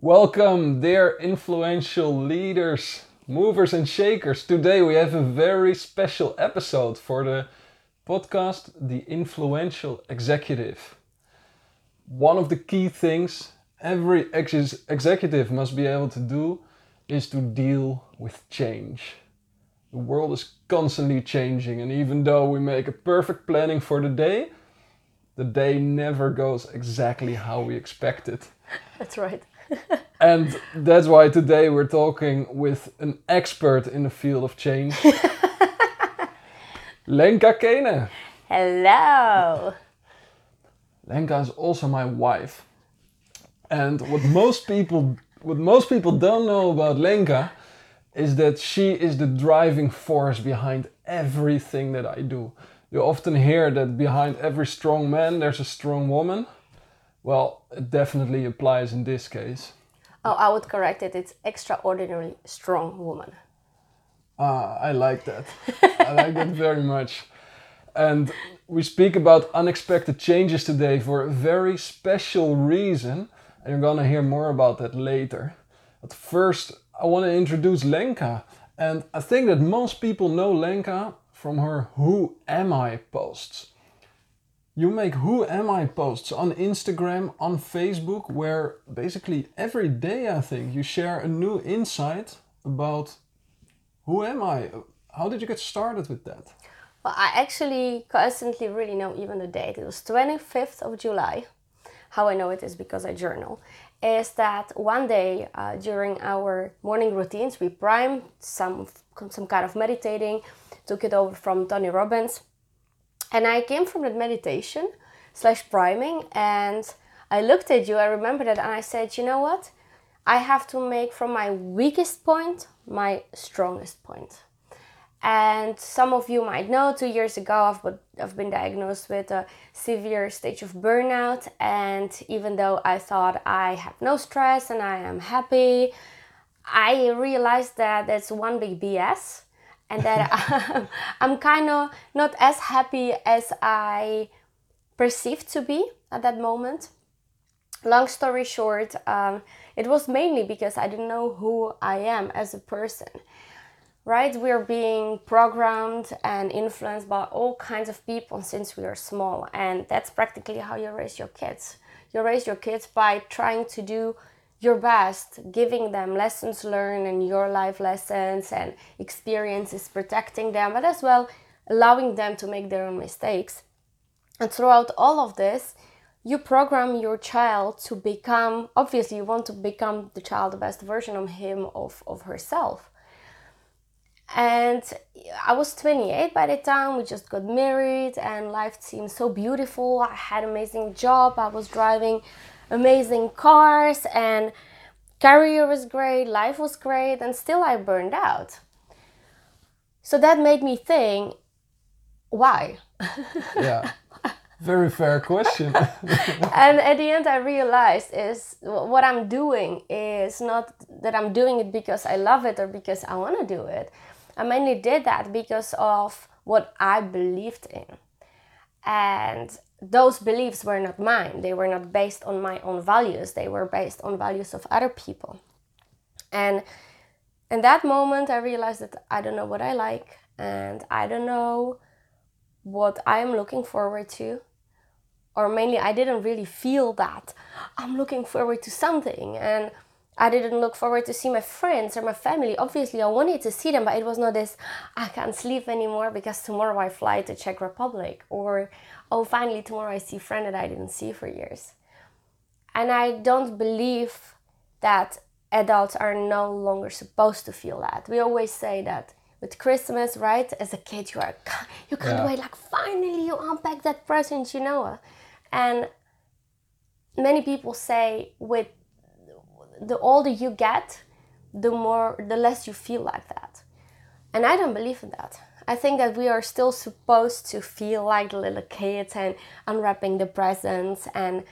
Welcome, dear influential leaders, movers, and shakers. Today we have a very special episode for the podcast The Influential Executive. One of the key things every ex- executive must be able to do is to deal with change. The world is constantly changing, and even though we make a perfect planning for the day, the day never goes exactly how we expect it. That's right. And that's why today we're talking with an expert in the field of change, Lenka Keehnen. Hello. Lenka is also my wife. And what most people what most people don't know about Lenka is that she is the driving force behind everything that I do. You often hear that behind every strong man there's a strong woman. Well, it definitely applies in this case. Oh, I would correct it. It's extraordinarily strong woman. Ah, I like that. I like that very much. And we speak about unexpected changes today for a very special reason. And you're gonna hear more about that later. But first, I want to introduce Lenka. And I think that most people know Lenka from her Who Am I posts. You make Who Am I posts on Instagram, on Facebook, where basically every day I think you share a new insight about who am I? How did you get started with that? Well, I actually constantly really know even the date. It was 25th of July. How I know it is because I journal. Is that one day uh, during our morning routines we primed some some kind of meditating, took it over from Tony Robbins, and I came from that meditation slash priming, and I looked at you. I remember that, and I said, you know what? I have to make from my weakest point my strongest point. And some of you might know, two years ago, I've been, I've been diagnosed with a severe stage of burnout. And even though I thought I have no stress and I am happy, I realized that that's one big BS and that I'm, I'm kind of not as happy as I perceived to be at that moment. Long story short, um, it was mainly because I didn't know who I am as a person right? We're being programmed and influenced by all kinds of people since we are small, and that's practically how you raise your kids. You raise your kids by trying to do your best, giving them lessons learned and your life lessons and experiences, protecting them, but as well allowing them to make their own mistakes. And throughout all of this, you program your child to become obviously you want to become the child the best version of him of, of herself and I was 28 by the time we just got married and life seemed so beautiful. I had amazing job, I was driving amazing cars and career was great, life was great and still I burned out. So that made me think why? Yeah. Very fair question. and at the end I realized is what I'm doing is not that I'm doing it because I love it or because I want to do it I mainly did that because of what I believed in. And those beliefs were not mine. They were not based on my own values. They were based on values of other people. And in that moment, I realized that I don't know what I like and I don't know what I am looking forward to. Or mainly, I didn't really feel that I'm looking forward to something. And I didn't look forward to see my friends or my family. Obviously, I wanted to see them, but it was not this I can't sleep anymore because tomorrow I fly to Czech Republic or oh finally tomorrow I see a friend that I didn't see for years. And I don't believe that adults are no longer supposed to feel that. We always say that with Christmas, right? As a kid, you are you can't yeah. wait like finally you unpack that present, you know. And many people say with the older you get, the more the less you feel like that. And I don't believe in that. I think that we are still supposed to feel like the little kids and unwrapping the presents and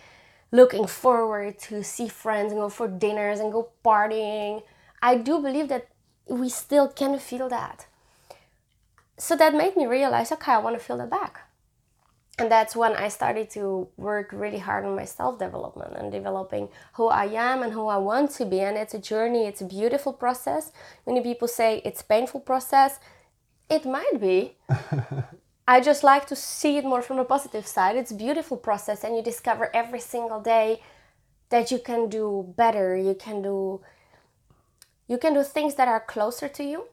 looking forward to see friends and go for dinners and go partying. I do believe that we still can feel that. So that made me realize okay, I want to feel that back. And that's when I started to work really hard on my self development and developing who I am and who I want to be. And it's a journey, it's a beautiful process. Many people say it's painful process. It might be. I just like to see it more from the positive side. It's a beautiful process and you discover every single day that you can do better. You can do you can do things that are closer to you.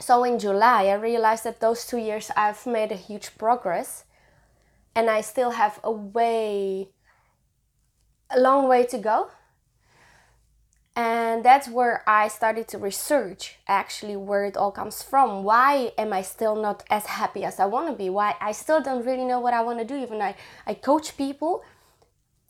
So in July I realized that those 2 years I've made a huge progress and I still have a way, a long way to go. And that's where I started to research actually where it all comes from. Why am I still not as happy as I want to be? Why I still don't really know what I want to do. Even I, I coach people,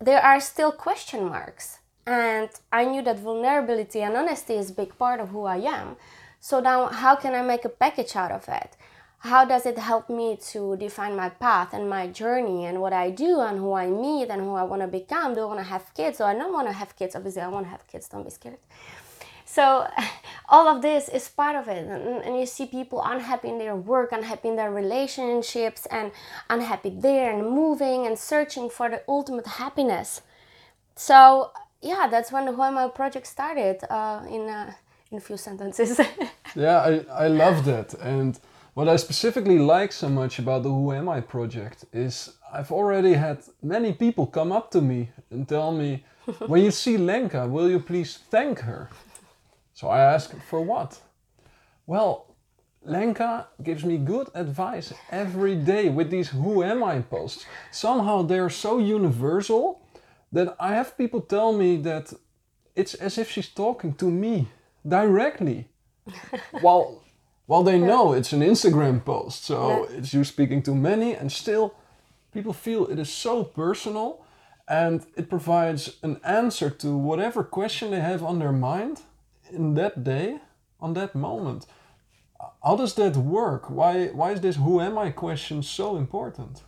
there are still question marks. And I knew that vulnerability and honesty is a big part of who I am. So now, how can I make a package out of it? How does it help me to define my path and my journey and what I do and who I meet and who I want to become? Do I want to have kids? So I don't want to have kids. Obviously, I want to have kids. Don't be scared. So all of this is part of it. And, and you see people unhappy in their work, unhappy in their relationships, and unhappy there and moving and searching for the ultimate happiness. So yeah, that's when the Who Am I project started uh, in, uh, in a few sentences. yeah, I, I love that. And what I specifically like so much about the Who Am I project is I've already had many people come up to me and tell me, when you see Lenka, will you please thank her? So I ask, for what? Well, Lenka gives me good advice every day with these Who Am I posts. Somehow they're so universal that I have people tell me that it's as if she's talking to me directly. While well, they know it's an Instagram post, so it's you speaking to many, and still people feel it is so personal and it provides an answer to whatever question they have on their mind in that day, on that moment. How does that work? Why, why is this who am I question so important?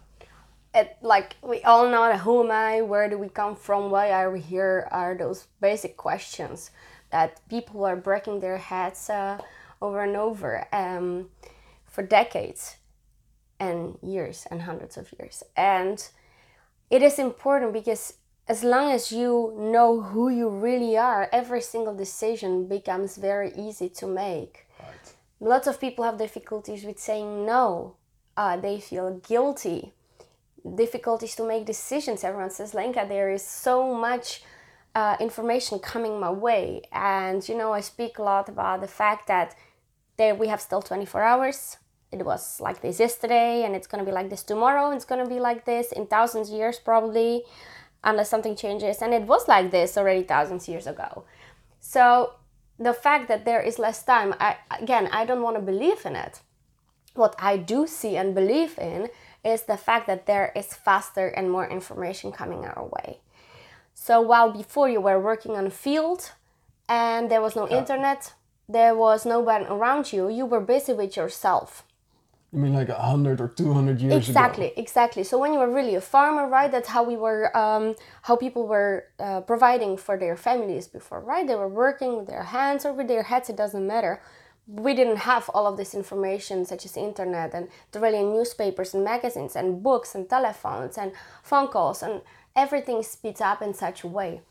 It, like we all know that who am I, where do we come from, why are we here, are those basic questions that people are breaking their heads uh, over and over um, for decades and years and hundreds of years. And it is important because as long as you know who you really are, every single decision becomes very easy to make. Right. Lots of people have difficulties with saying no. Uh, they feel guilty. Difficulties to make decisions. Everyone says, Lenka, there is so much uh, information coming my way. And, you know, I speak a lot about the fact that there we have still 24 hours. It was like this yesterday and it's going to be like this tomorrow. It's going to be like this in thousands of years probably unless something changes. And it was like this already thousands of years ago. So the fact that there is less time I, again i don't want to believe in it. What i do see and believe in is the fact that there is faster and more information coming our way. So while before you were working on a field and there was no yeah. internet there was no one around you, you were busy with yourself. You mean like a hundred or two hundred years ago? exactly, ago? Exactly, So when you were really a farmer, right? That's how we were, um, how people were uh, providing for their families before, right? They were working with their hands or with their heads. It doesn't matter. We didn't have all of this information, such as internet and the really newspapers and magazines and books and telephones and phone calls and everything speeds up in such a way.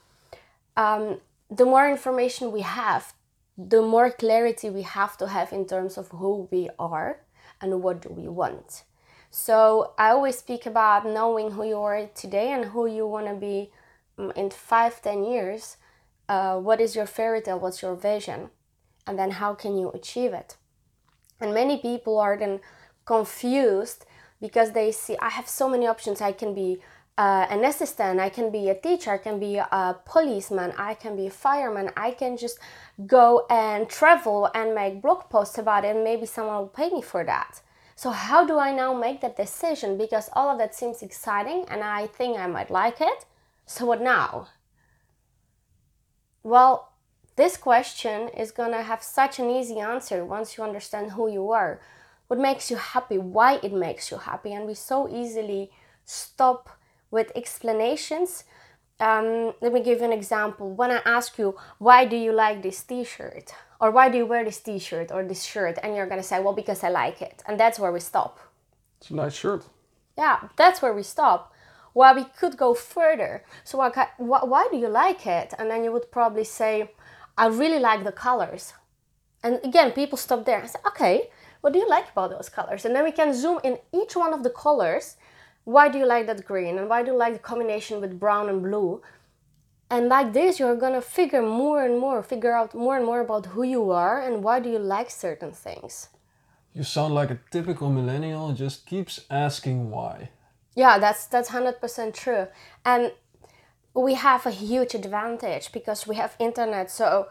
Um, the more information we have, the more clarity we have to have in terms of who we are and what do we want. So I always speak about knowing who you are today and who you want to be mm, in five, ten years. Uh, what is your fairy tale? What's your vision? And then how can you achieve it? And many people are then confused because they see I have so many options. I can be uh, an assistant, I can be a teacher, I can be a policeman, I can be a fireman, I can just go and travel and make blog posts about it, and maybe someone will pay me for that. So, how do I now make that decision? Because all of that seems exciting and I think I might like it. So, what now? Well, this question is gonna have such an easy answer once you understand who you are, what makes you happy, why it makes you happy, and we so easily stop with explanations. Um, let me give you an example. When I ask you, why do you like this t shirt? Or why do you wear this t shirt or this shirt? And you're going to say, well, because I like it. And that's where we stop. It's a nice shirt. yeah, that's where we stop. Well, we could go further. So, like, I- wh- why do you like it? And then you would probably say, I really like the colors. And again, people stop there and say, okay, what do you like about those colors? And then we can zoom in each one of the colors. Why do you like that green? And why do you like the combination with brown and blue? And like this, you're gonna figure more and more, figure out more and more about who you are and why do you like certain things. You sound like a typical millennial just keeps asking why. Yeah, that's that's hundred percent true. And we have a huge advantage because we have internet. So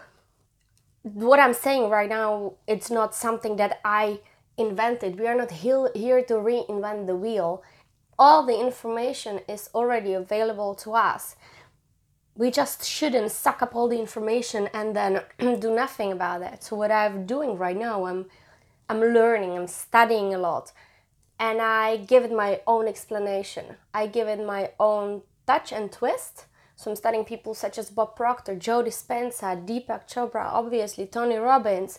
what I'm saying right now, it's not something that I invented. We are not he- here to reinvent the wheel. All the information is already available to us. We just shouldn't suck up all the information and then do nothing about it. So what I'm doing right now, I'm I'm learning, I'm studying a lot, and I give it my own explanation. I give it my own touch and twist. So I'm studying people such as Bob Proctor, Joe Dispenza, Deepak Chopra, obviously Tony Robbins,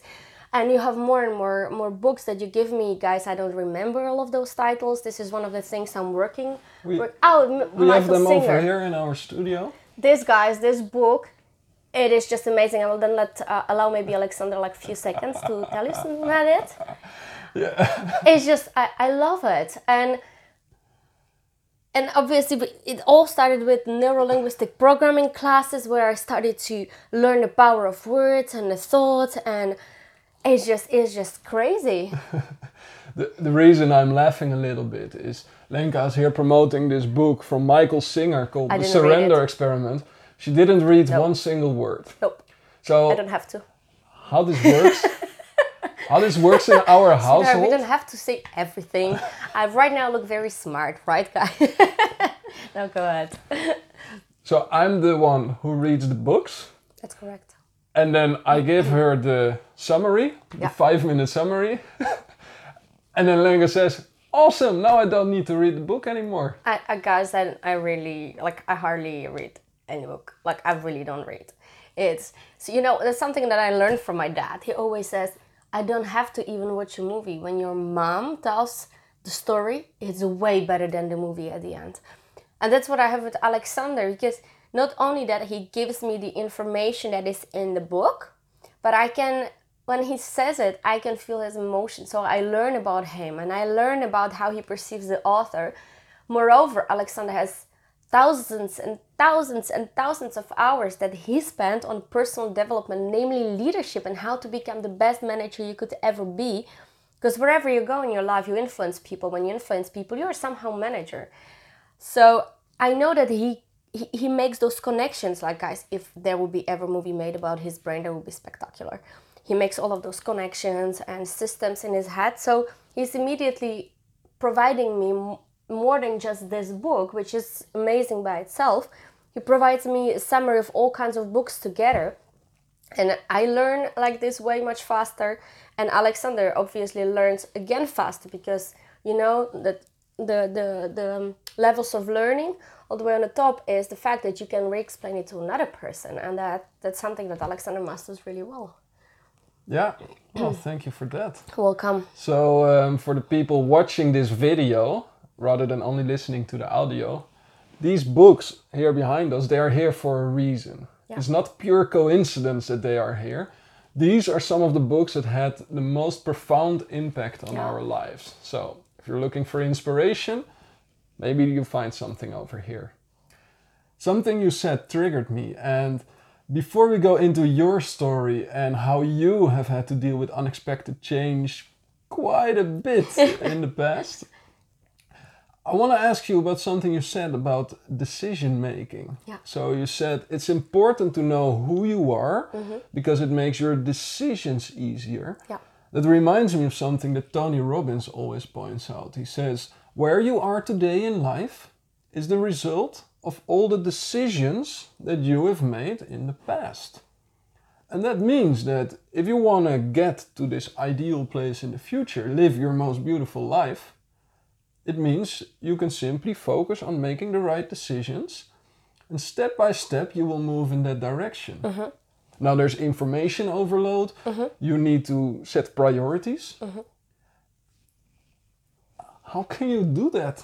and you have more and more more books that you give me, guys. I don't remember all of those titles. This is one of the things I'm working. We- work- oh, M- We Michael have them Singer over here in our studio. this guys this book it is just amazing i will then let uh, allow maybe alexander like a few seconds to tell you something about it yeah it's just I, I love it and and obviously it all started with neurolinguistic programming classes where i started to learn the power of words and the thought and it's just it's just crazy The, the reason I'm laughing a little bit is Lenka is here promoting this book from Michael Singer called I The Surrender. Experiment. She didn't read No. one single word. nope So i don't have to how this works? how this works in our No, we don't have to say everything. I right now look very smart, right, guys? no, go ahead. So I'm the one who reads the books, That's correct. And then I give her the summary, the Yeah. five-minute summary, and then Lenka says, "Awesome! Now I don't need to read the book anymore." I, I guys, I, I really like. I hardly read any book. Like I really don't read. It's so you know. There's something that I learned from my dad. He always says, "I don't have to even watch a movie when your mom tells the story. It's way better than the movie at the end." And that's what I have with Alexander because not only that he gives me the information that is in the book, but I can when he says it, I can feel his emotion. So I learn about him and I learn about how he perceives the author. Moreover, Alexander has thousands and thousands and thousands of hours that he spent on personal development, namely leadership and how to become the best manager you could ever be. Because wherever you go in your life, you influence people. When you influence people, you're somehow manager. So I know that he, he he makes those connections. Like guys, if there would be ever movie made about his brain, that would be spectacular. He makes all of those connections and systems in his head. So he's immediately providing me m- more than just this book, which is amazing by itself. He provides me a summary of all kinds of books together and I learn like this way much faster. And Alexander obviously learns again faster because you know that the the the um, levels of learning all the way on the top is the fact that you can re-explain it to another person, and that that's something that Alexander masters really well. Yeah. Well, thank you for that. Welcome. So um, for the people watching this video, rather than only listening to the audio, these books here behind us, they are here for a reason. Yeah. It's not pure coincidence that they are here. These are some of the books that had the most profound impact on Yeah. our lives. So if you're looking for inspiration, maybe you find something over here. Something you said triggered me, and before we go into your story and how you have had to deal with unexpected change quite a bit in the past, I want to ask you about something you said about decision making. Yeah. So you said it's important to know who you are mm-hmm. because it makes your decisions easier. Yeah. That reminds me of something that Tony Robbins always points out. He says, Where you are today in life is the result of all the decisions that you have made in the past. And that means that if you want to get to this ideal place in the future, live your most beautiful life, it means you can simply focus on making the right decisions and step by step you will move in that direction. Mm-hmm. Now there's information overload. Mm-hmm. You need to set priorities. Mm-hmm. How can you do that?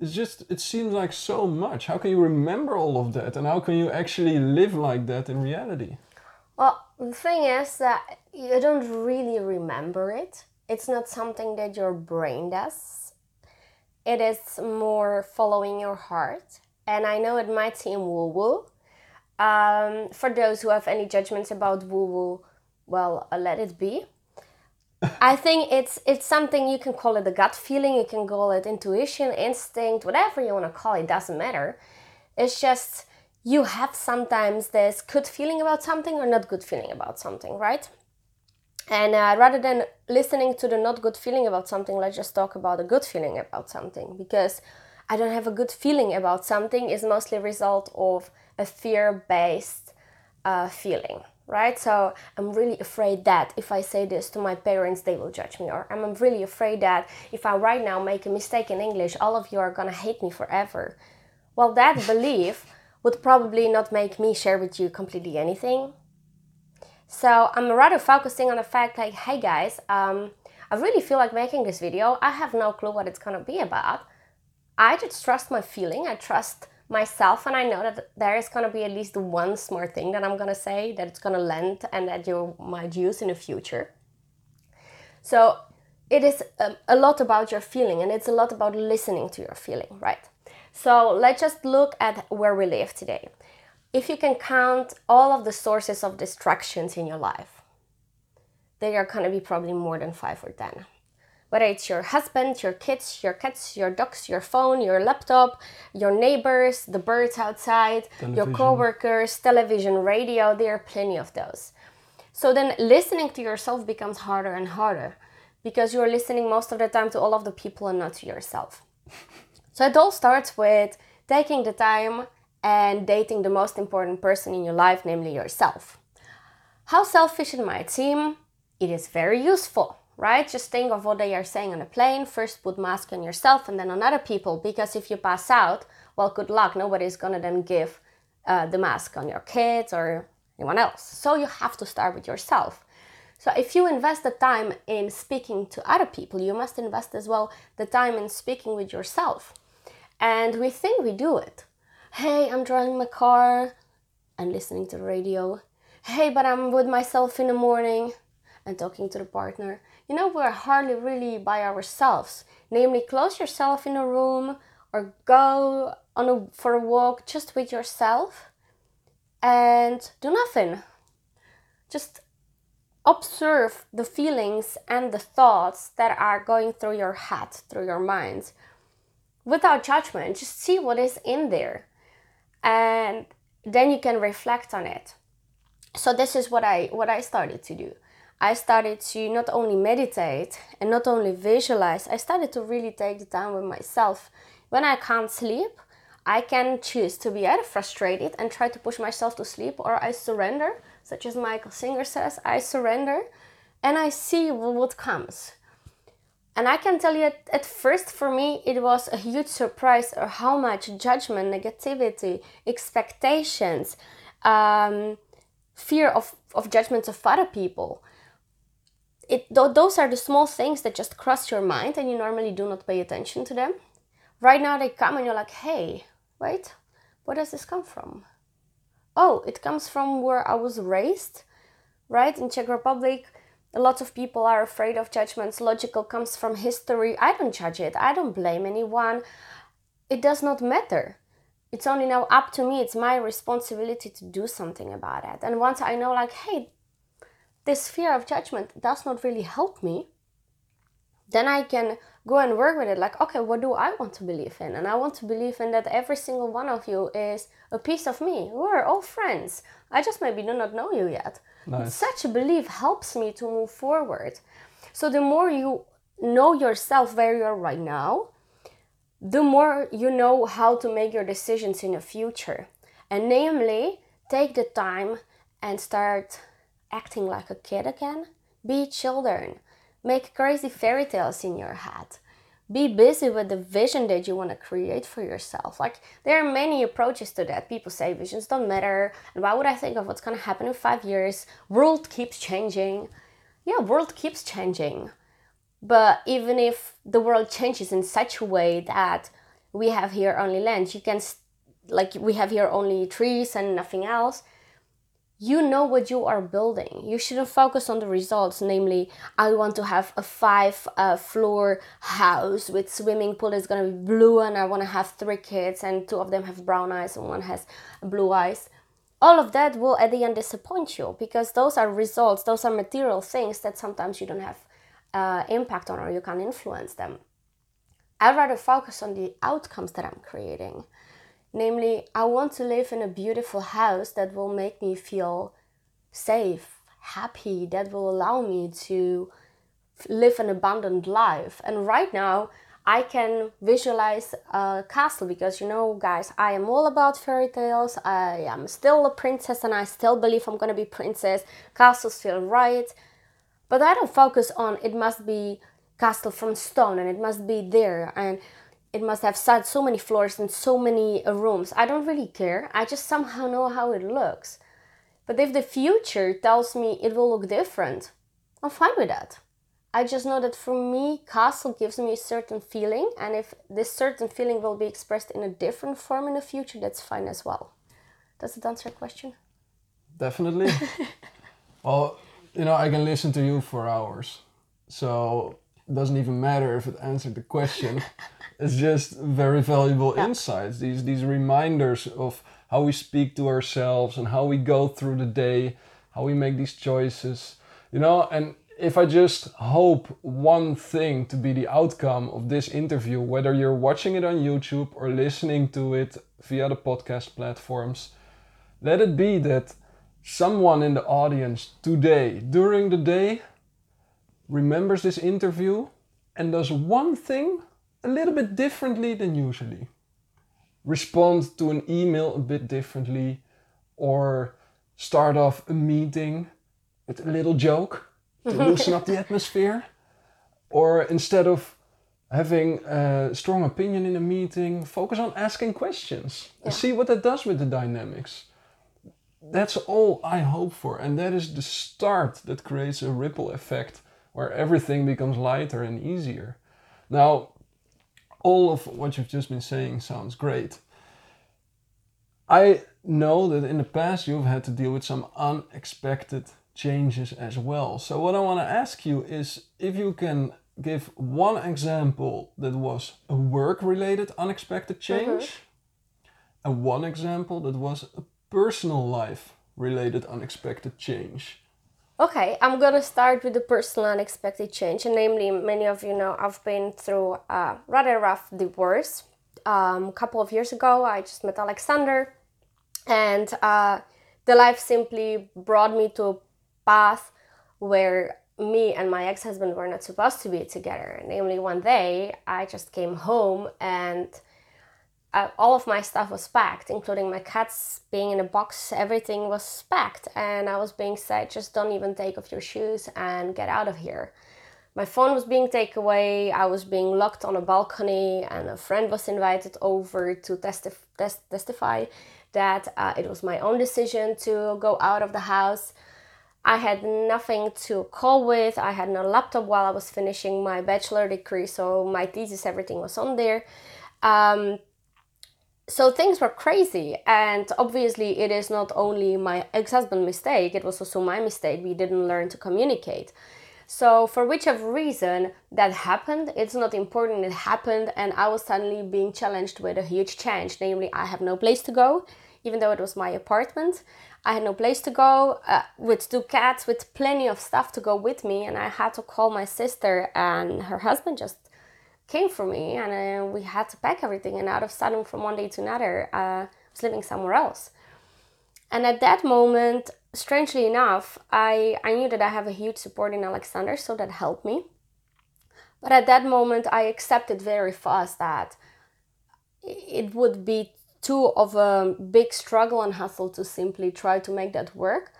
it's just it seems like so much. How can you remember all of that, and how can you actually live like that in reality? Well, the thing is that you don't really remember it. It's not something that your brain does. It is more following your heart. And I know it might seem woo woo. Um, for those who have any judgments about woo woo, well, uh, let it be. I think it's it's something you can call it a gut feeling, you can call it intuition, instinct, whatever you want to call it, doesn't matter. It's just you have sometimes this good feeling about something or not good feeling about something, right? And uh, rather than listening to the not good feeling about something, let's just talk about a good feeling about something because I don't have a good feeling about something is mostly a result of a fear-based uh, feeling right? So I'm really afraid that if I say this to my parents, they will judge me. Or I'm really afraid that if I right now make a mistake in English, all of you are gonna hate me forever. Well, that belief would probably not make me share with you completely anything. So I'm rather focusing on the fact like, hey guys, um, I really feel like making this video. I have no clue what it's gonna be about. I just trust my feeling. I trust myself and I know that there is going to be at least one smart thing that I'm going to say that it's going to land and that you might use in the future. So it is a, um, a lot about your feeling and it's a lot about listening to your feeling, right? So let's just look at where we live today. If you can count all of the sources of distractions in your life, they are going to be probably more than five or ten whether it's your husband, your kids, your cats, your dogs, your phone, your laptop, your neighbors, the birds outside, television. your coworkers, television, radio, there are plenty of those. So then listening to yourself becomes harder and harder because you're listening most of the time to all of the people and not to yourself. so it all starts with taking the time and dating the most important person in your life, namely yourself. How selfish it might seem, it is very useful right? Just think of what they are saying on a plane. First, put mask on yourself and then on other people, because if you pass out, well, good luck. Nobody's gonna then give uh, the mask on your kids or anyone else. So you have to start with yourself. So if you invest the time in speaking to other people, you must invest as well the time in speaking with yourself. And we think we do it. Hey, I'm driving my car and listening to the radio. Hey, but I'm with myself in the morning and talking to the partner you know, we're hardly really by ourselves. Namely, close yourself in a room or go on a, for a walk just with yourself and do nothing. Just observe the feelings and the thoughts that are going through your head, through your mind, without judgment. Just see what is in there, and then you can reflect on it. So this is what I what I started to do. I started to not only meditate and not only visualize, I started to really take the time with myself. When I can't sleep, I can choose to be either frustrated and try to push myself to sleep or I surrender, such as Michael Singer says, I surrender and I see what comes. And I can tell you at, first for me it was a huge surprise how much judgment, negativity, expectations, um, fear of, of judgments of other people it th- those are the small things that just cross your mind and you normally do not pay attention to them. Right now they come and you're like hey wait where does this come from? Oh it comes from where i was raised right? In czech republic a lot of people are afraid of judgments. Logical comes from history. I don't judge it. I don't blame anyone. It does not matter. It's only now up to me. It's my responsibility to do something about it. And once i know like hey this fear of judgment does not really help me, then I can go and work with it. Like, okay, what do I want to believe in? And I want to believe in that every single one of you is a piece of me. We're all friends. I just maybe do not know you yet. Nice. Such a belief helps me to move forward. So the more you know yourself where you are right now, the more you know how to make your decisions in the future. And namely, take the time and start acting like a kid again? Be children. Make crazy fairy tales in your head. Be busy with the vision that you want to create for yourself. Like, there are many approaches to that. People say visions don't matter. And why would I think of what's going to happen in five years? World keeps changing. Yeah, world keeps changing. But even if the world changes in such a way that we have here only land. You can, like, we have here only trees and nothing else. You know what you are building. You shouldn't focus on the results, namely, I want to have a five uh, floor house with swimming pool that's gonna be blue, and I wanna have three kids, and two of them have brown eyes, and one has blue eyes. All of that will at the end disappoint you because those are results those are material things that sometimes you don't have uh, impact on or you can't influence them. I'd rather focus on the outcomes that i'm creating namely i want to live in a beautiful house that will make me feel safe happy that will allow me to live an abundant life and right now I can visualize a castle because you know, guys, I am all about fairy tales. I am still a princess and I still believe I'm gonna be princess. Castles feel right, but I don't focus on it must be castle from stone and it must be there and it must have so many floors and so many uh, rooms. I don't really care. I just somehow know how it looks. But if the future tells me it will look different, I'm fine with that. I just know that for me, castle gives me a certain feeling, and if this certain feeling will be expressed in a different form in the future, that's fine as well. Does it answer your question? Definitely. well, you know, I can listen to you for hours, so it doesn't even matter if it answered the question. it's just very valuable yeah. insights. These these reminders of how we speak to ourselves and how we go through the day, how we make these choices. You know, and if I just hope one thing to be the outcome of this interview, whether you're watching it on YouTube or listening to it via the podcast platforms, let it be that someone in the audience today, during the day, remembers this interview and does one thing a little bit differently than usually. Respond to an email a bit differently or start off a meeting with a little joke to loosen up the atmosphere? Or instead of having a strong opinion in a meeting, focus on asking questions and see what that does with the dynamics. That's all I hope for, and that is the start that creates a ripple effect where everything becomes lighter and easier. Now, all of what you've just been saying sounds great. I know that in the past you've had to deal with some unexpected changes as well. So what I want to ask you is if you can give one example that was a work-related unexpected mm-hmm. change mm-hmm. and one example that was a personal life related unexpected change. Okay, I'm gonna start with the personal unexpected change, and namely, many of you know I've been through a rather rough divorce. Um, a couple of years ago, I just met Alexander, and uh, the life simply brought me to a path where me and my ex-husband were not supposed to be together namely one day i just came home and uh, all of my stuff was packed including my cats being in a box everything was packed and i was being said just don't even take off your shoes and get out of here my phone was being taken away i was being locked on a balcony and a friend was invited over to testif- test- testify that uh, it was my own decision to go out of the house I had nothing to call with. I had no laptop while I was finishing my bachelor degree, so my thesis, everything was on there. Um, so things were crazy, and obviously, it is not only my ex husband mistake, it was also my mistake. We didn't learn to communicate. So, for whichever reason that happened, it's not important, it happened, and I was suddenly being challenged with a huge change namely, I have no place to go, even though it was my apartment. I had no place to go uh, with two cats, with plenty of stuff to go with me, and I had to call my sister, and her husband just came for me, and uh, we had to pack everything. And out of sudden, from one day to another, uh, I was living somewhere else. And at that moment, strangely enough, I, I knew that I have a huge support in Alexander, so that helped me. But at that moment, I accepted very fast that it would be too of a big struggle and hustle to simply try to make that work.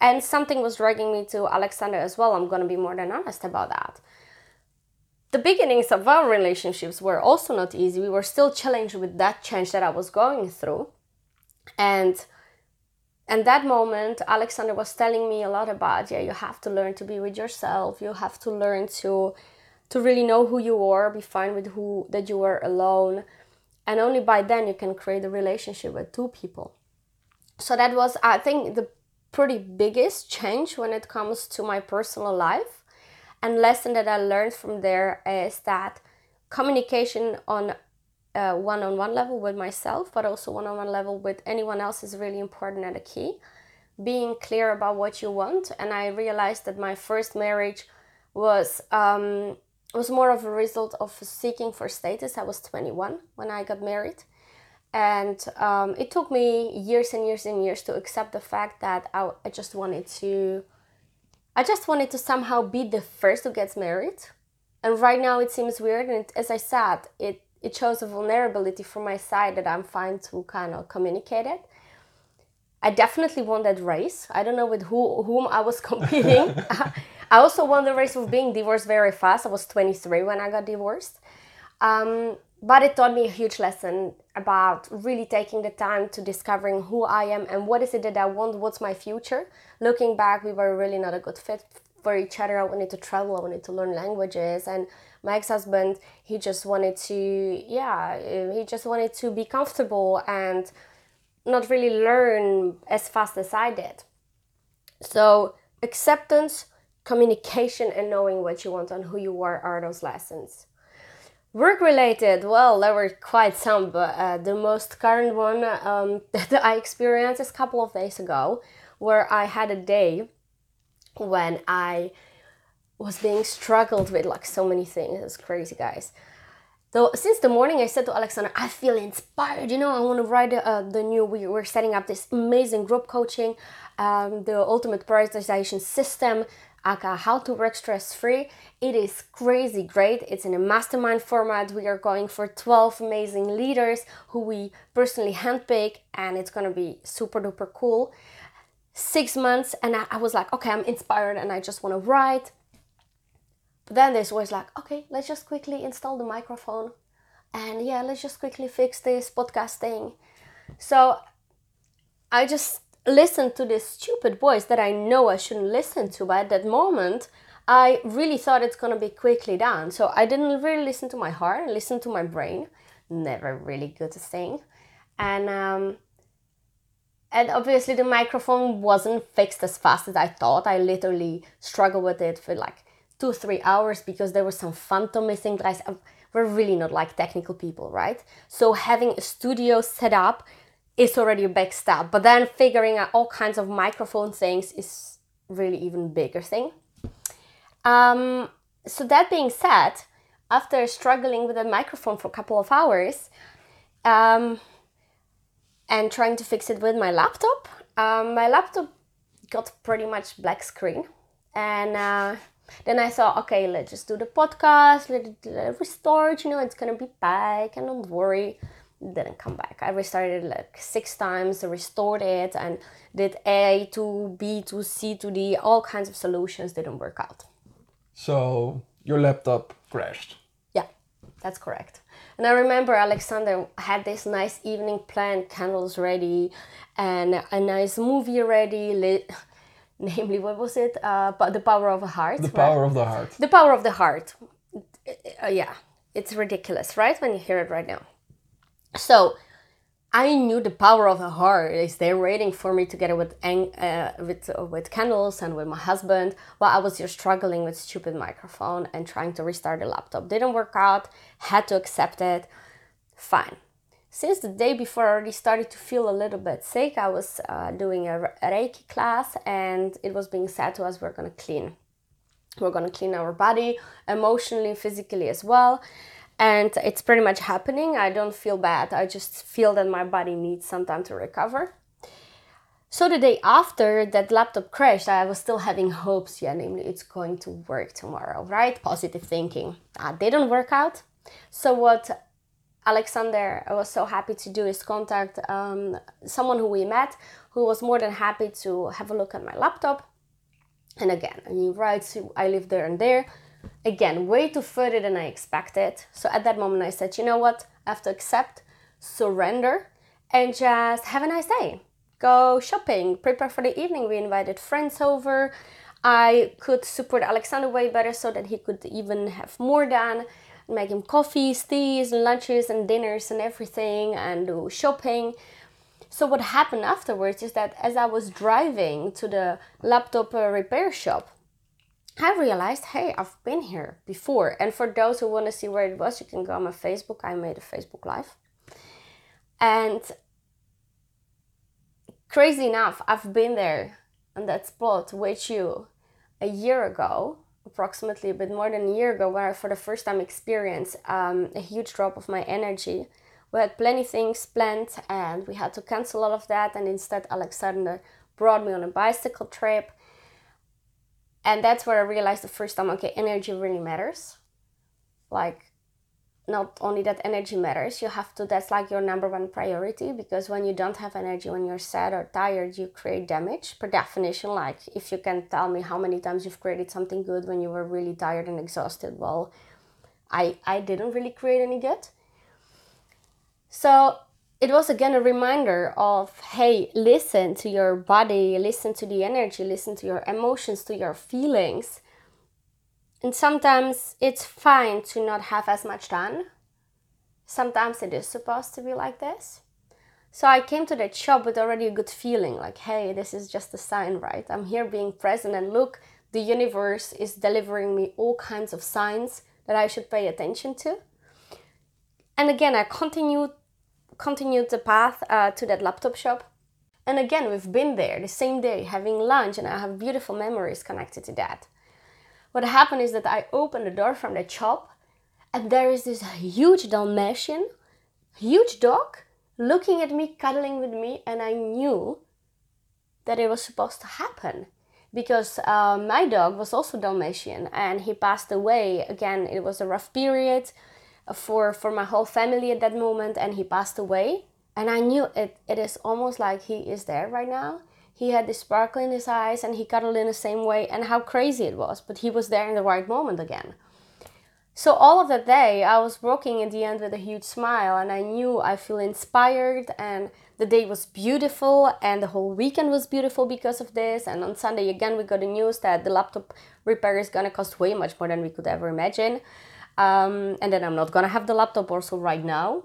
And something was dragging me to Alexander as well. I'm going to be more than honest about that. The beginnings of our relationships were also not easy. We were still challenged with that change that I was going through. And and that moment Alexander was telling me a lot about yeah, you have to learn to be with yourself. You have to learn to to really know who you are, be fine with who that you are alone and only by then you can create a relationship with two people so that was i think the pretty biggest change when it comes to my personal life and lesson that i learned from there is that communication on a one-on-one level with myself but also one-on-one level with anyone else is really important and a key. Being clear about what you want and i realized that my first marriage was um, was more of a result of seeking for status. I was 21 when i got married. And um, it took me years and years and years to accept the fact that I, I just wanted to i just wanted to somehow be the first who gets married. And right now it seems weird and it, as i said it it shows a vulnerability from my side that i'm fine to kind of communicate it. I definitely won that race. I don't know with who whom i was competing. I also won the race of being divorced very fast. I was 23 when i got divorced. Um, but it taught me a huge lesson about really taking the time to discovering who I am and what is it that I want, what's my future. Looking back, we were really not a good fit for each other. I wanted to travel, I wanted to learn languages, and my ex-husband, he just wanted to, yeah, um, he just wanted to be comfortable and not really learn as fast as I did. So acceptance, communication, and knowing what you want and who you are are those lessons. Work related, well, there were quite some, but uh, the most current one um, that I experienced is a couple of days ago, where I had a day when I was being struggled with like so many things. It was crazy, guys. So since the morning, I said to Alexander, I feel inspired. You know, I want to write uh, the new. We were setting up this amazing group coaching, um, the ultimate prioritization system aka how to work stress free. It is crazy great. It's in a mastermind format. We are going for 12 amazing leaders who we personally handpick, and it's gonna be super duper cool. Six months, and I, I was like, okay, I'm inspired and I just wanna write. But then this was like, okay, let's just quickly install the microphone and yeah, let's just quickly fix this podcast thing. So I just listen to this stupid voice that I know I shouldn't listen to, but at that moment, I really thought it's gonna be quickly done. So I didn't really listen to my heart, listen to my brain. Never really good thing. And um, and obviously the microphone wasn't fixed as fast as I thought. I literally struggled with it for like two three hours because there was some phantom missing. Guys, we're really not like technical people, right? So having a studio set up is already a big step. But then figuring out all kinds of microphone things is really even bigger thing. Um, so that being said, after struggling with the microphone for a couple of hours, um, and trying to fix it with my laptop, um, my laptop got pretty much black screen, and uh, then I thought, okay, let's just do the podcast, let it, let it restore. You know, it's gonna be back, and don't worry didn't come back. I restarted like six times, restored it, and did A to B to C to D, all kinds of solutions didn't work out. So your laptop crashed. Yeah, that's correct. And I remember Alexander had this nice evening plan, candles ready, and a nice movie ready. Lit, namely, what was it? Uh, the power of the heart. The power right? of the heart. The power of the heart. Uh, yeah, it's ridiculous, right? When you hear it right now. So I knew the power of the heart is there waiting for me together with uh, with uh, with candles and with my husband while I was just struggling with stupid microphone and trying to restart the laptop. Didn't work out. Had to accept it. Fine. Since the day before, I already started to feel a little bit sick. I was uh, doing a Reiki class, and it was being said to us, "We're gonna clean. We're gonna clean our body, emotionally, physically as well." And it's pretty much happening. I don't feel bad. I just feel that my body needs some time to recover. So the day after that laptop crashed, I was still having hopes. Yeah, namely, it's going to work tomorrow, right? Positive thinking. Uh, didn't work out. So what Alexander was so happy to do is contact um, someone who we met, who was more than happy to have a look at my laptop. And again, he writes, I live there and there Again, way too further than I expected. So at that moment, I said, you know what? I have to accept, surrender, and just have a nice day. Go shopping, prepare for the evening. We invited friends over. I could support Alexander way better so that he could even have more done. make him coffees, teas, and lunches, and dinners, and everything, and do shopping. So what happened afterwards is that as I was driving to the laptop uh, repair shop, I realized, hey, I've been here before. And for those who want to see where it was, you can go on my Facebook. I made a Facebook Live. And crazy enough, I've been there on that spot with you a year ago, approximately a bit more than a year ago, where I for the first time experienced um, a huge drop of my energy. We had plenty things planned and we had to cancel all of that. And instead, Alexander brought me on a bicycle trip and that's where I realized the first time okay, energy really matters. Like, not only that energy matters, you have to, that's like your number one priority because when you don't have energy, when you're sad or tired, you create damage per definition. Like, if you can tell me how many times you've created something good when you were really tired and exhausted, well, I, I didn't really create any good. So it was again a reminder of hey listen to your body listen to the energy listen to your emotions to your feelings. And sometimes it's fine to not have as much done. Sometimes it is supposed to be like this. So i came to that shop with already a good feeling like hey this is just a sign right? I'm here being present and look the universe is delivering me all kinds of signs that i should pay attention to. And again i continued continued the path uh, to that laptop shop. And again, we've been there the same day having lunch, and I have beautiful memories connected to that. What happened is that I opened the door from the shop, and there is this huge Dalmatian, huge dog, looking at me, cuddling with me, and I knew that it was supposed to happen because uh, my dog was also Dalmatian and he passed away. Again, it was a rough period Uh, for for my whole family at that moment and he passed away. And i knew it it is almost like he is there right now. He had this sparkle in his eyes and he cuddled in the same way and how crazy it was but he was there in the right moment again. So all of that day i was walking in the end with a huge smile and i knew i feel inspired and the day was beautiful and the whole weekend was beautiful because of this. And on sunday again we got the news that the laptop repair is going to cost way much more than we could ever imagine um, and then I'm not gonna have the laptop also right now.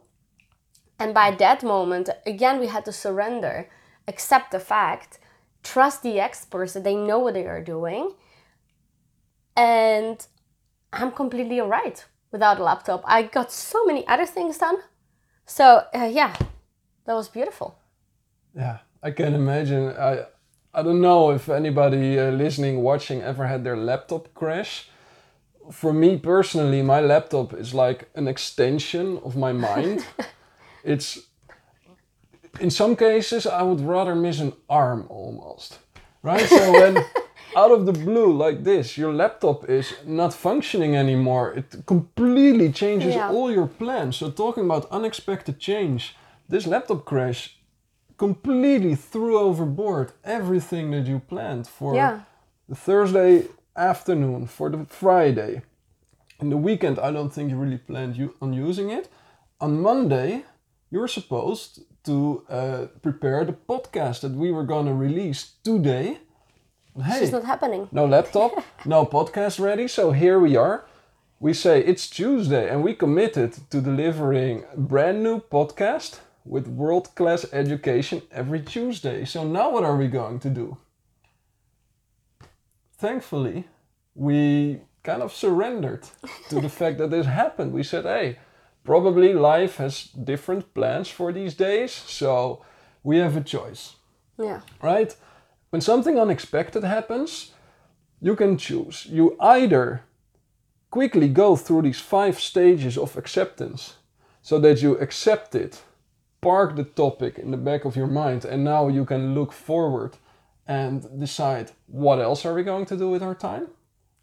And by that moment, again, we had to surrender, accept the fact, trust the experts that they know what they are doing. And I'm completely alright without a laptop. I got so many other things done. So uh, yeah, that was beautiful. Yeah, I can imagine. I I don't know if anybody uh, listening, watching ever had their laptop crash for me personally, my laptop is like an extension of my mind. it's in some cases I would rather miss an arm almost. Right? So when out of the blue like this, your laptop is not functioning anymore, it completely changes yeah. all your plans. So talking about unexpected change, this laptop crash completely threw overboard everything that you planned for yeah. the Thursday afternoon for the Friday. In the weekend, I don't think you really planned you on using it. On Monday, you were supposed to uh, prepare the podcast that we were gonna release today. Hey, it's not happening. No laptop, no podcast ready. So here we are. We say it's Tuesday, and we committed to delivering a brand new podcast with world class education every Tuesday. So now, what are we going to do? Thankfully, we kind of surrendered to the fact that this happened. We said, hey, probably life has different plans for these days, so we have a choice. Yeah. Right? When something unexpected happens, you can choose. You either quickly go through these five stages of acceptance so that you accept it, park the topic in the back of your mind, and now you can look forward and decide what else are we going to do with our time.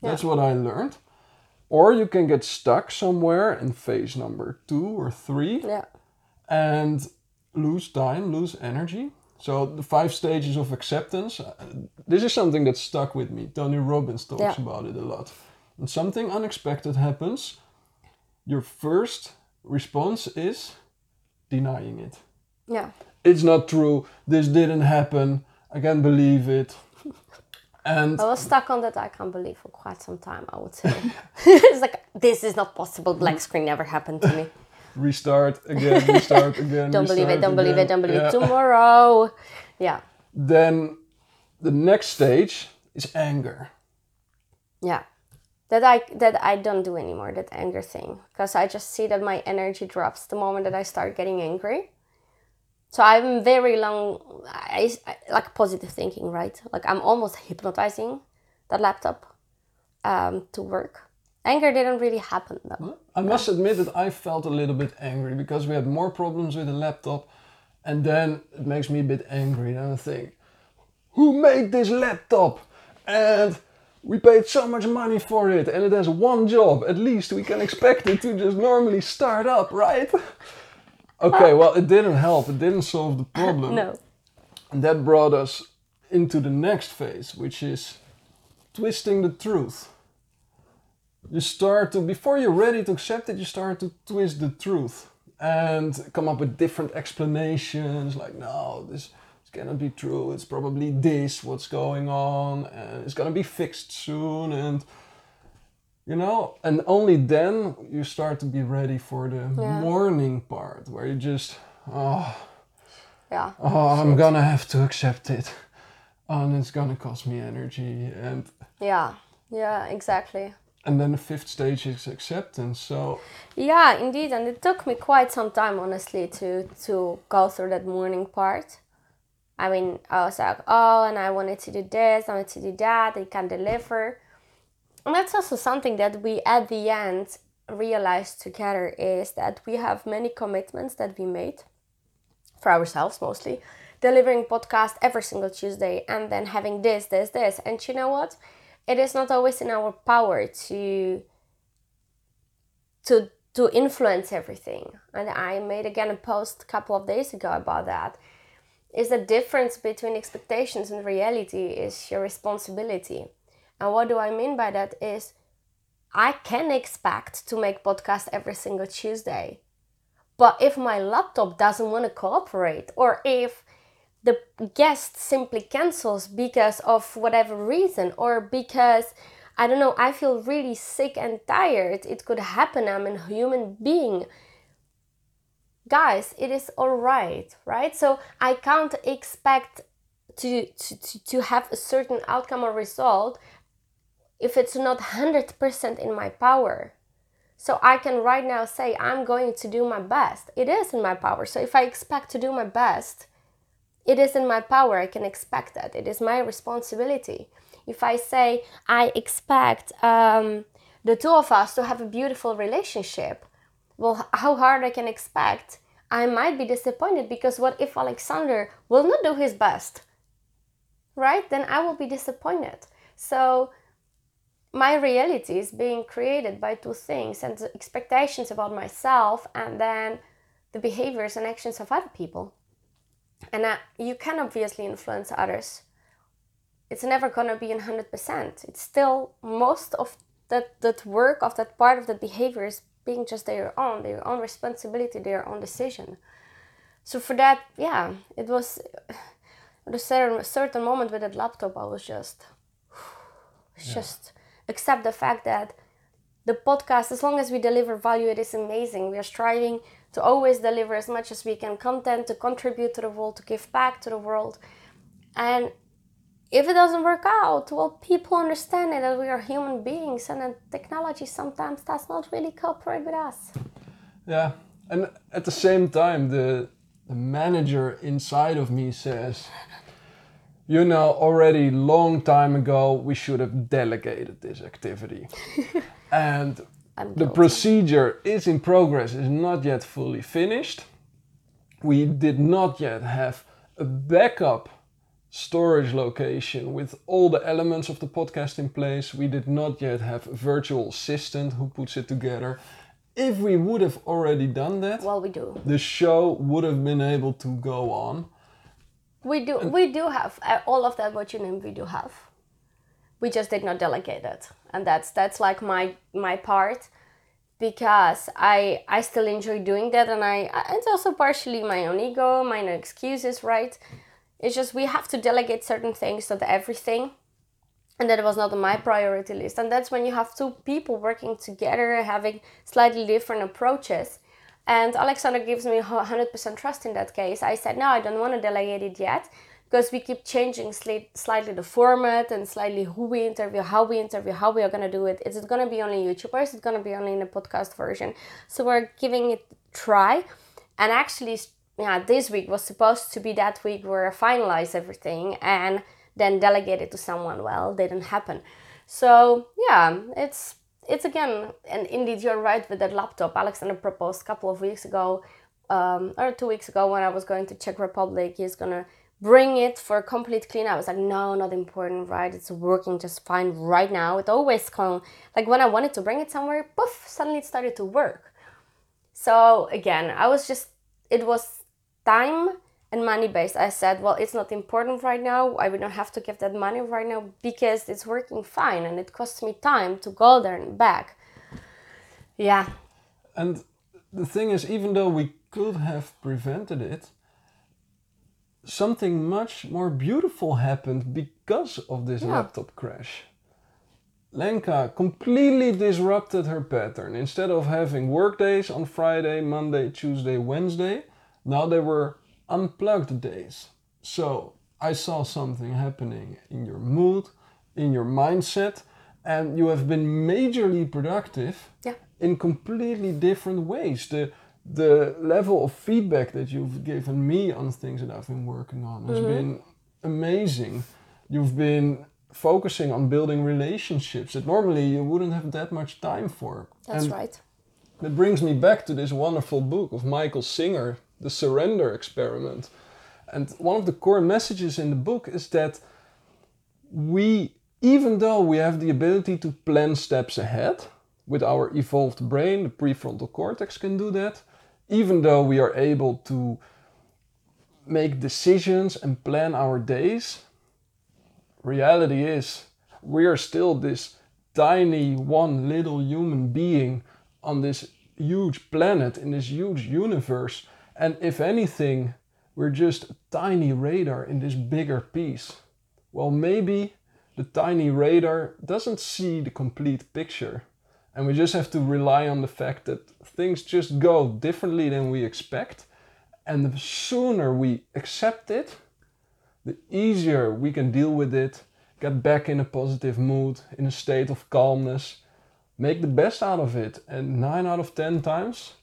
Yeah. That's what I learned. Or you can get stuck somewhere in phase number two or three yeah. and lose time, lose energy. So the five stages of acceptance. Uh, this is something that stuck with me. Tony Robbins talks yeah. about it a lot. When something unexpected happens, your first response is denying it. Yeah. It's not true. This didn't happen. I can't believe it. And I was stuck on that. I can't believe for quite some time. I would say it's like this is not possible. Black screen never happened to me. restart again, restart again. Don't believe it. Don't believe it. Don't believe Yeah. it. Tomorrow. Yeah. Then the next stage is anger. Yeah. That I that I don't do anymore. That anger thing because I just see that my energy drops the moment that I start getting angry. So I'm very long. I, I like positive thinking, right? Like I'm almost hypnotizing that laptop um, to work. Anger didn't really happen though. I must admit that I felt a little bit angry because we had more problems with the laptop, and then it makes me a bit angry. And I think, who made this laptop? And we paid so much money for it, and it has one job. At least we can expect it to just normally start up, right? Okay, well, it didn't help. It didn't solve the problem. No. And that brought us into the next phase, which is twisting the truth. You start to, before you're ready to accept it, you start to twist the truth and come up with different explanations like, no, this, this cannot be true. It's probably this, what's going on, and it's gonna be fixed soon. And, you know, and only then you start to be ready for the Yeah. mourning part where you just, oh, Yeah. oh, I'm gonna have to accept it. And it's gonna cost me energy. And Yeah. Yeah. Exactly. and then the fifth stage is acceptance. So Yeah, indeed, and it took me quite some time, honestly, to to go through that morning part. I mean, I was like, oh, and I wanted to do this, I wanted to do that, they can deliver, and that's also something that we at the end realized together is that we have many commitments that we made for ourselves mostly, delivering podcast every single Tuesday, and then having this, this, this, and you know what? It is not always in our power to to to influence everything. And I made again a post a couple of days ago about that. Is the difference between expectations and reality is your responsibility. And what do I mean by that is I can expect to make podcast every single Tuesday. But if my laptop doesn't want to cooperate or if the guest simply cancels because of whatever reason or because I don't know, I feel really sick and tired. It could happen. I'm a human being. Guys, it is all right, right? So I can't expect to, to, to, have a certain outcome or result if it's not 100% in my power. So I can right now say, I'm going to do my best. It is in my power. So if I expect to do my best, it is in my power. I can expect that. It is my responsibility. If I say, I expect um, the two of us to have a beautiful relationship, well, how hard I can expect, I might be disappointed because what if Alexander will not do his best? Right? Then I will be disappointed. So my reality is being created by two things and the expectations about myself and then the behaviors and actions of other people. And uh, you can obviously influence others. It's never gonna be in hundred percent. It's still most of that that work of that part of that behavior is being just their own, their own responsibility, their own decision. So for that, yeah, it was at a certain certain moment with that laptop. I was just, it's just accept the fact that the podcast, as long as we deliver value, it is amazing. We are striving to always deliver as much as we can content to contribute to the world, to give back to the world. And if it doesn't work out, well, people understand it that we are human beings and that technology sometimes does not really cooperate with us. yeah, and at the same time, the the manager inside of me says, you know, already long time ago we should have delegated this activity, and the procedure is in progress, is not yet fully finished. We did not yet have a backup storage location with all the elements of the podcast in place. We did not yet have a virtual assistant who puts it together. If we would have already done that, well, we do. the show would have been able to go on. We do. We do have uh, all of that. What you name, we do have. We just did not delegate it, and that's that's like my my part, because I I still enjoy doing that, and I it's also partially my own ego, my own excuses, right? It's just we have to delegate certain things, not everything, and that was not on my priority list. And that's when you have two people working together, having slightly different approaches. And Alexander gives me 100% trust in that case. I said, no, I don't want to delegate it yet because we keep changing slightly the format and slightly who we interview, how we interview, how we are going to do it. Is it going to be only YouTubers? is it going to be only in the podcast version? So we're giving it try. And actually, yeah, this week was supposed to be that week where I finalize everything and then delegate it to someone. Well, didn't happen. So yeah, it's it's again, and indeed you're right with that laptop. Alexander proposed a couple of weeks ago, um, or two weeks ago when I was going to Czech Republic. He's gonna bring it for a complete clean. I was like, no, not important, right? It's working just fine right now. It always come like when I wanted to bring it somewhere, poof, suddenly it started to work. So again, I was just it was time and money based. I said, well, it's not important right now. I would not have to give that money right now because it's working fine and it costs me time to go there and back. Yeah. And the thing is, even though we could have prevented it, something much more beautiful happened because of this yeah. laptop crash. Lenka completely disrupted her pattern. Instead of having work days on Friday, Monday, Tuesday, Wednesday, now they were unplugged days. So I saw something happening in your mood, in your mindset, and you have been majorly productive yeah. in completely different ways. The the level of feedback that you've given me on things that I've been working on has mm-hmm. been amazing. You've been focusing on building relationships that normally you wouldn't have that much time for. That's and right. That brings me back to this wonderful book of Michael Singer, The Surrender Experiment. And one of the core messages in the book is that we, even though we have the ability to plan steps ahead, with our evolved brain, the prefrontal cortex can do that, even though we are able to make decisions and plan our days, reality is we are still this tiny one little human being on this huge planet in this huge universe. And if anything, we're just a tiny radar in this bigger piece. Well, maybe the tiny radar doesn't see the complete picture. And we just have to rely on the fact that things just go differently than we expect. And the sooner we accept it, the easier we can deal with it, get back in a positive mood, in a state of calmness, make the best out of it. And nine out of 10 times,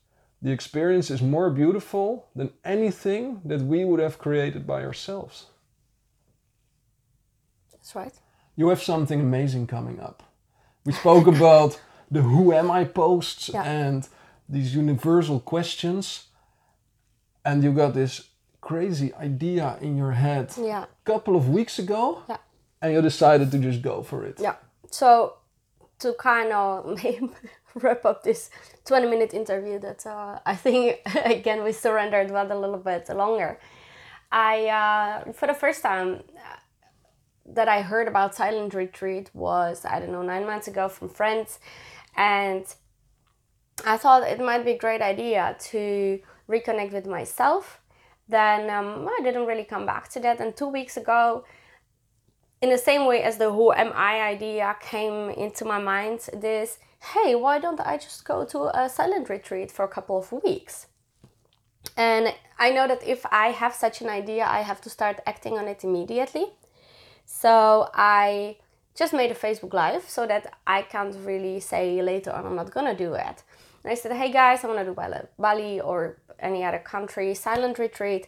the experience is more beautiful than anything that we would have created by ourselves. That's right. You have something amazing coming up. We spoke about the who am I posts yeah. and these universal questions. And you got this crazy idea in your head yeah. a couple of weeks ago. Yeah. And you decided to just go for it. Yeah. So to kind of wrap up this 20 minute interview that uh, I think again we surrendered but a little bit longer. I uh, for the first time uh, that I heard about silent retreat was I don't know nine months ago from friends, and I thought it might be a great idea to reconnect with myself. Then um, I didn't really come back to that. And two weeks ago, in the same way as the who am I idea came into my mind, this hey, why don't I just go to a silent retreat for a couple of weeks? And I know that if I have such an idea, I have to start acting on it immediately. So I just made a Facebook Live so that I can't really say later on I'm not gonna do it. And I said, hey guys, I wanna do Bali or any other country silent retreat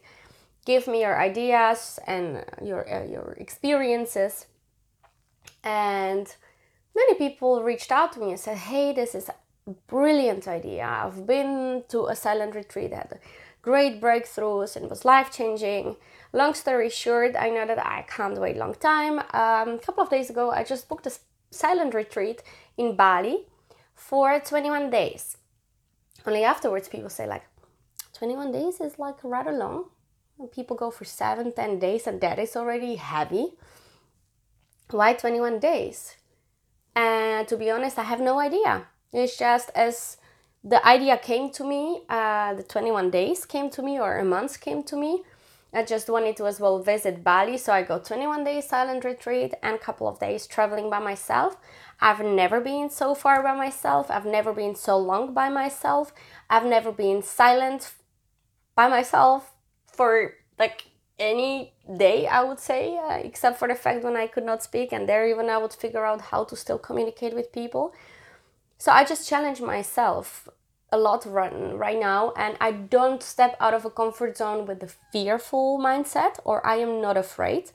give me your ideas and your uh, your experiences. And many people reached out to me and said hey this is a brilliant idea. I've been to a silent retreat had great breakthroughs and was life changing long story short i know that i can't wait long time. Um, a couple of days ago i just booked a silent retreat in bali for 21 days. Only afterwards people say like 21 days is like rather long people go for seven, ten days, and that is already heavy. Why 21 days? And to be honest, I have no idea. It's just as the idea came to me, uh, the 21 days came to me, or a month came to me. I just wanted to as well visit Bali, so I go 21 days silent retreat and a couple of days traveling by myself. I've never been so far by myself. I've never been so long by myself. I've never been silent by myself for like any day, I would say, uh, except for the fact when I could not speak, and there even I would figure out how to still communicate with people. So I just challenge myself a lot right, now and i don't step out of a comfort zone with the fearful mindset or i am not afraid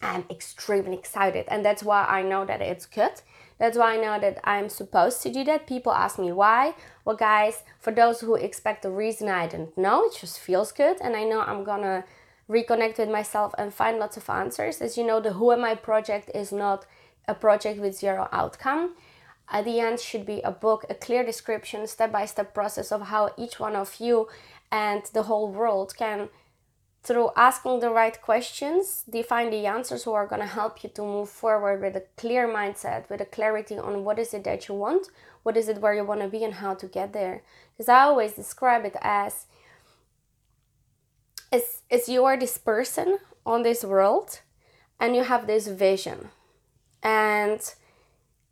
i'm extremely excited and that's why i know that it's good that's why i know that i'm supposed to do that. People ask me why. Well guys for those who expect the reason i don't know. It just feels good and i know i'm gonna reconnect with myself and find lots of answers. As you know the who am i project is not a project with zero outcome. At the end should be a book, a clear description, step by step process of how each one of you and the whole world can, through asking the right questions, define the answers who are going to help you to move forward with a clear mindset, with a clarity on what is it that you want, what is it where you want to be, and how to get there. Because I always describe it as, as, as you are this person on this world and you have this vision. And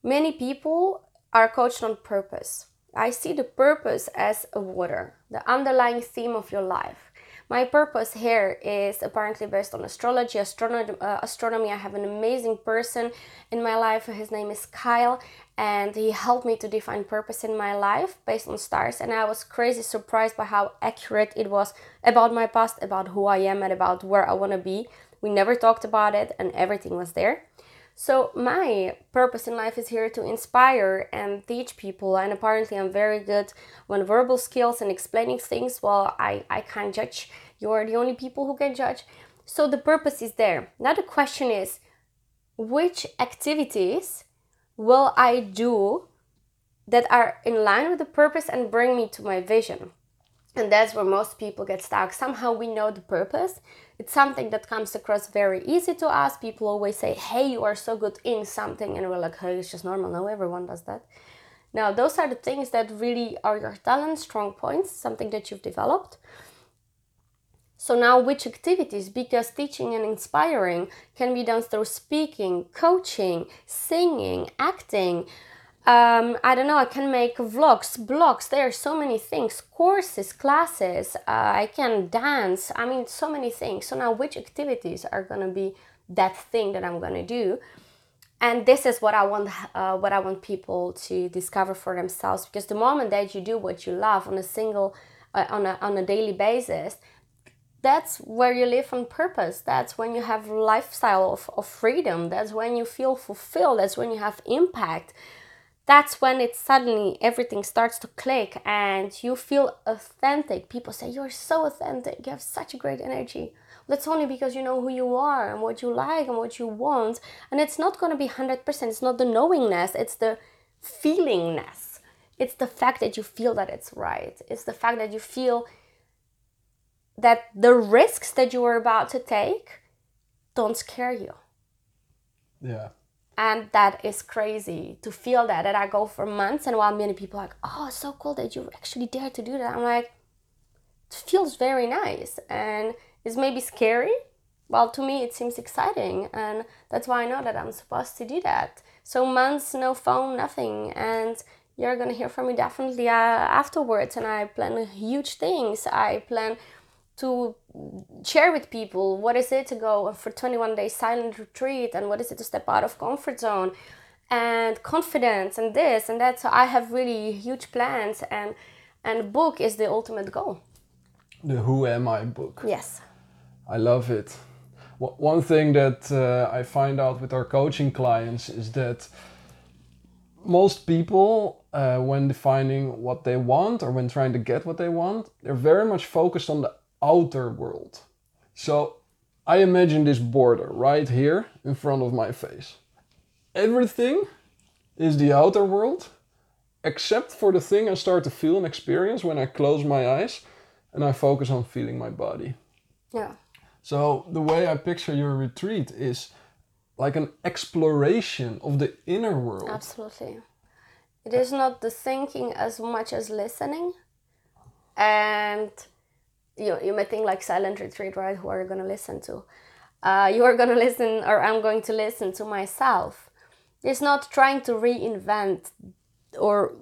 Many people are coached on purpose. I see the purpose as a water, the underlying theme of your life. My purpose here is apparently based on astrology, astronomy. Uh, astronomy. I have an amazing person in my life. His name is Kyle, and he helped me to define purpose in my life based on stars. And I was crazy surprised by how accurate it was about my past, about who I am, and about where I want to be. We never talked about it, and everything was there. So, my purpose in life is here to inspire and teach people. And apparently, I'm very good on verbal skills and explaining things. Well, I, I can't judge. You're the only people who can judge. So, the purpose is there. Now, the question is which activities will I do that are in line with the purpose and bring me to my vision? And that's where most people get stuck. Somehow we know the purpose, it's something that comes across very easy to us. People always say, hey, you are so good in something. And we're like, hey, it's just normal. No, everyone does that. Now, those are the things that really are your talents, strong points, something that you've developed. So, now which activities? Because teaching and inspiring can be done through speaking, coaching, singing, acting, um, I don't know, I can make vlogs, blogs, there are so many things, courses, classes, uh, I can dance, I mean, so many things. So now, which activities are gonna be that thing that I'm gonna do? And this is what I want, uh, what I want people to discover for themselves. Because the moment that you do what you love on a single, uh, on a on a daily basis, that's where you live on purpose. That's when you have lifestyle of, of freedom. That's when you feel fulfilled. That's when you have impact that's when it suddenly everything starts to click and you feel authentic. People say, You're so authentic, you have such a great energy. That's only because you know who you are and what you like and what you want. And it's not going to be 100%. It's not the knowingness, it's the feelingness. It's the fact that you feel that it's right. It's the fact that you feel that the risks that you are about to take don't scare you. Yeah and that is crazy to feel that that i go for months and while many people are like oh it's so cool that you actually dare to do that. I'm like it feels very nice and it's maybe scary. Well to me it seems exciting and that's why i know that i'm supposed to do that. So months no phone nothing. And you're gonna hear from me definitely uh, afterwards. And i plan huge things. I plan to share with people what is it to go for 21 days silent retreat and what is it to step out of comfort zone and confidence and this and that. So i have really huge plans and and book is the ultimate goal. The who am i book. Yes. I love it. One thing that uh, i find out with our coaching clients is that most people uh, when defining what they want or when trying to get what they want they're very much focused on the outer world. So I imagine this border right here in front of my face. Everything is the outer world except for the thing I start to feel and experience when I close my eyes and I focus on feeling my body. Yeah. So the way I picture your retreat is like an exploration of the inner world. Absolutely. It is not the thinking as much as listening. And you, you may think like silent retreat, right? Who are you going to listen to? Uh, you are going to listen, or I'm going to listen to myself. It's not trying to reinvent or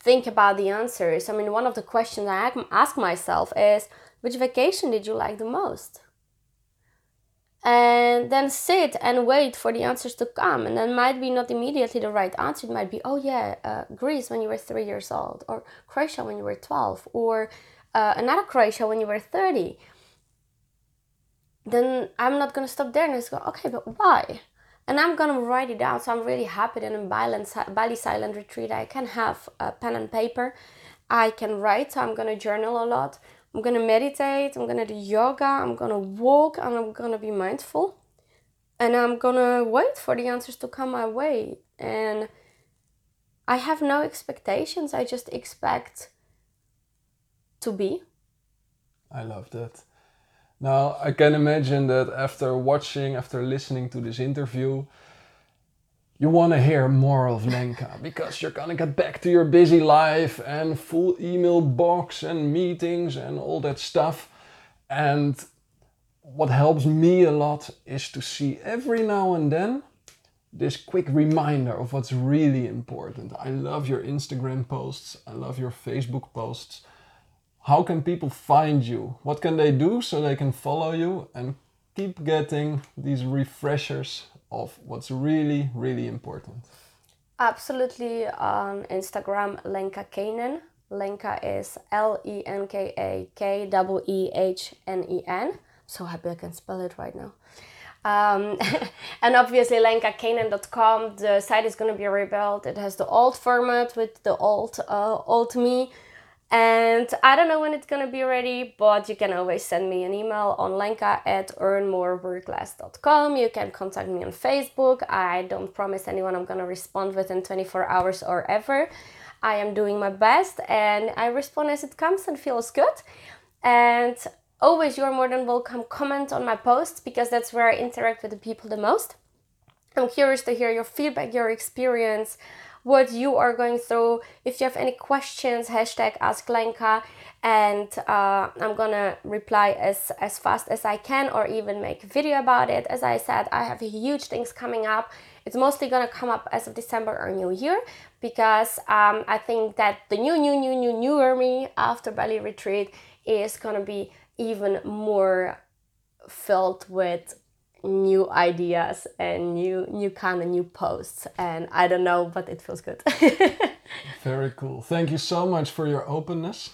think about the answers. I mean, one of the questions I ask myself is which vacation did you like the most? And then sit and wait for the answers to come. And then might be not immediately the right answer. It might be, oh yeah, uh, Greece when you were three years old, or Croatia when you were 12, or uh, another Croatia when you were 30. Then I'm not to stop there and just go, okay, but why? and I'm gonna write it down. So I'm really happy that in Bali Silent Retreat I can have a pen and paper. I can write, so I'm gonna journal a lot. I'm gonna meditate, I'm gonna do yoga, I'm gonna walk, and I'm gonna be mindful. And I'm gonna wait for the answers to come my way. And I have no expectations, I just expect to be. I love that. Now, I can imagine that after watching, after listening to this interview, you want to hear more of Lenka because you're gonna get back to your busy life and full email box and meetings and all that stuff. And what helps me a lot is to see every now and then this quick reminder of what's really important. I love your Instagram posts, I love your Facebook posts how can people find you? What can they do so they can follow you and keep getting these refreshers of what's really, really important? Absolutely on Instagram, Lenka Keehnen. Lenka is L E N K A K W E H N E N. So happy I can spell it right now. Um, and obviously lenkakeehnen.com, the site is going to be rebuilt. It has the old format with the old, uh, old me and I don't know when it's gonna be ready, but you can always send me an email on lenka at earnmoreworkless.com. You can contact me on Facebook. I don't promise anyone I'm gonna respond within 24 hours or ever. I am doing my best and I respond as it comes and feels good. And always you're more than welcome comment on my posts because that's where I interact with the people the most. I'm curious to hear your feedback, your experience what you are going through. If you have any questions, hashtag ask Lenka, and uh, I'm gonna reply as, as fast as I can or even make a video about it. As I said, I have huge things coming up. It's mostly gonna come up as of December or New Year because um, I think that the new, new, new, new, newer me after Bali retreat is gonna be even more filled with new ideas and new new kind of new posts and i don't know but it feels good. Very cool. Thank you so much for your openness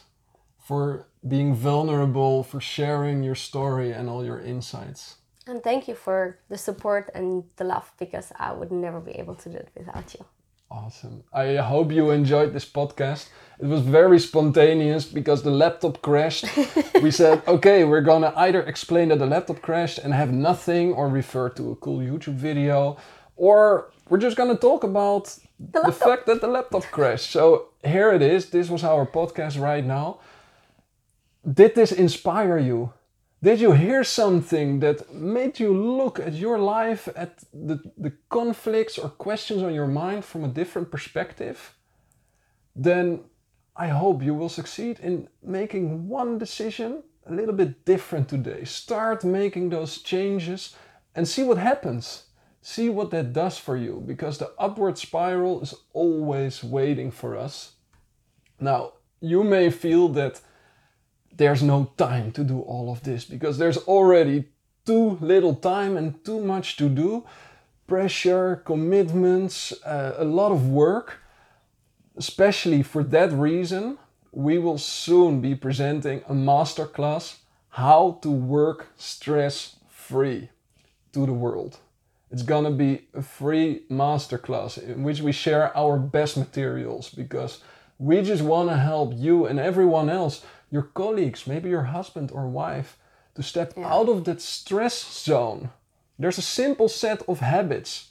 for being vulnerable for sharing your story and all your insights. And thank you for the support and the love because i would never be able to do it without you Awesome. I hope you enjoyed this podcast. It was very spontaneous because the laptop crashed. we said, okay, we're gonna either explain that the laptop crashed and have nothing or refer to a cool YouTube video, or we're just gonna talk about the, the fact that the laptop crashed. So here it is. This was our podcast right now. Did this inspire you? Did you hear something that made you look at your life, at the, the conflicts or questions on your mind from a different perspective? Then I hope you will succeed in making one decision a little bit different today. Start making those changes and see what happens. See what that does for you because the upward spiral is always waiting for us. Now, you may feel that there's no time to do all of this because there's already too little time and too much to do. Pressure, commitments, uh, a lot of work. Especially for that reason, we will soon be presenting a masterclass how to work stress free to the world. It's gonna be a free masterclass in which we share our best materials because we just wanna help you and everyone else your colleagues, maybe your husband or wife, to step yeah. out of that stress zone. There's a simple set of habits.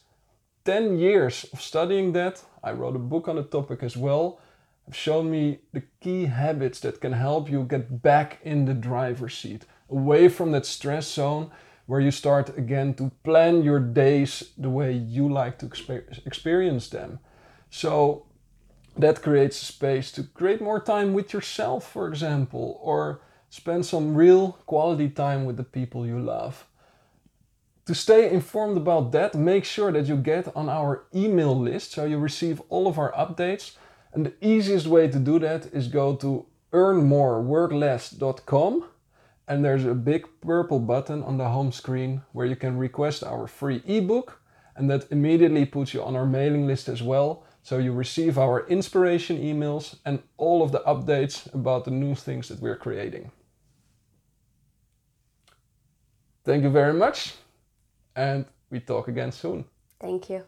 10 years of studying that, I wrote a book on the topic as well, have shown me the key habits that can help you get back in the driver's seat, away from that stress zone where you start again to plan your days the way you like to exper- experience them. So, that creates space to create more time with yourself, for example, or spend some real quality time with the people you love. To stay informed about that, make sure that you get on our email list so you receive all of our updates. And the easiest way to do that is go to earnmoreworkless.com and there's a big purple button on the home screen where you can request our free ebook and that immediately puts you on our mailing list as well so you receive our inspiration emails and all of the updates about the new things that we're creating. Thank you very much and we talk again soon. Thank you.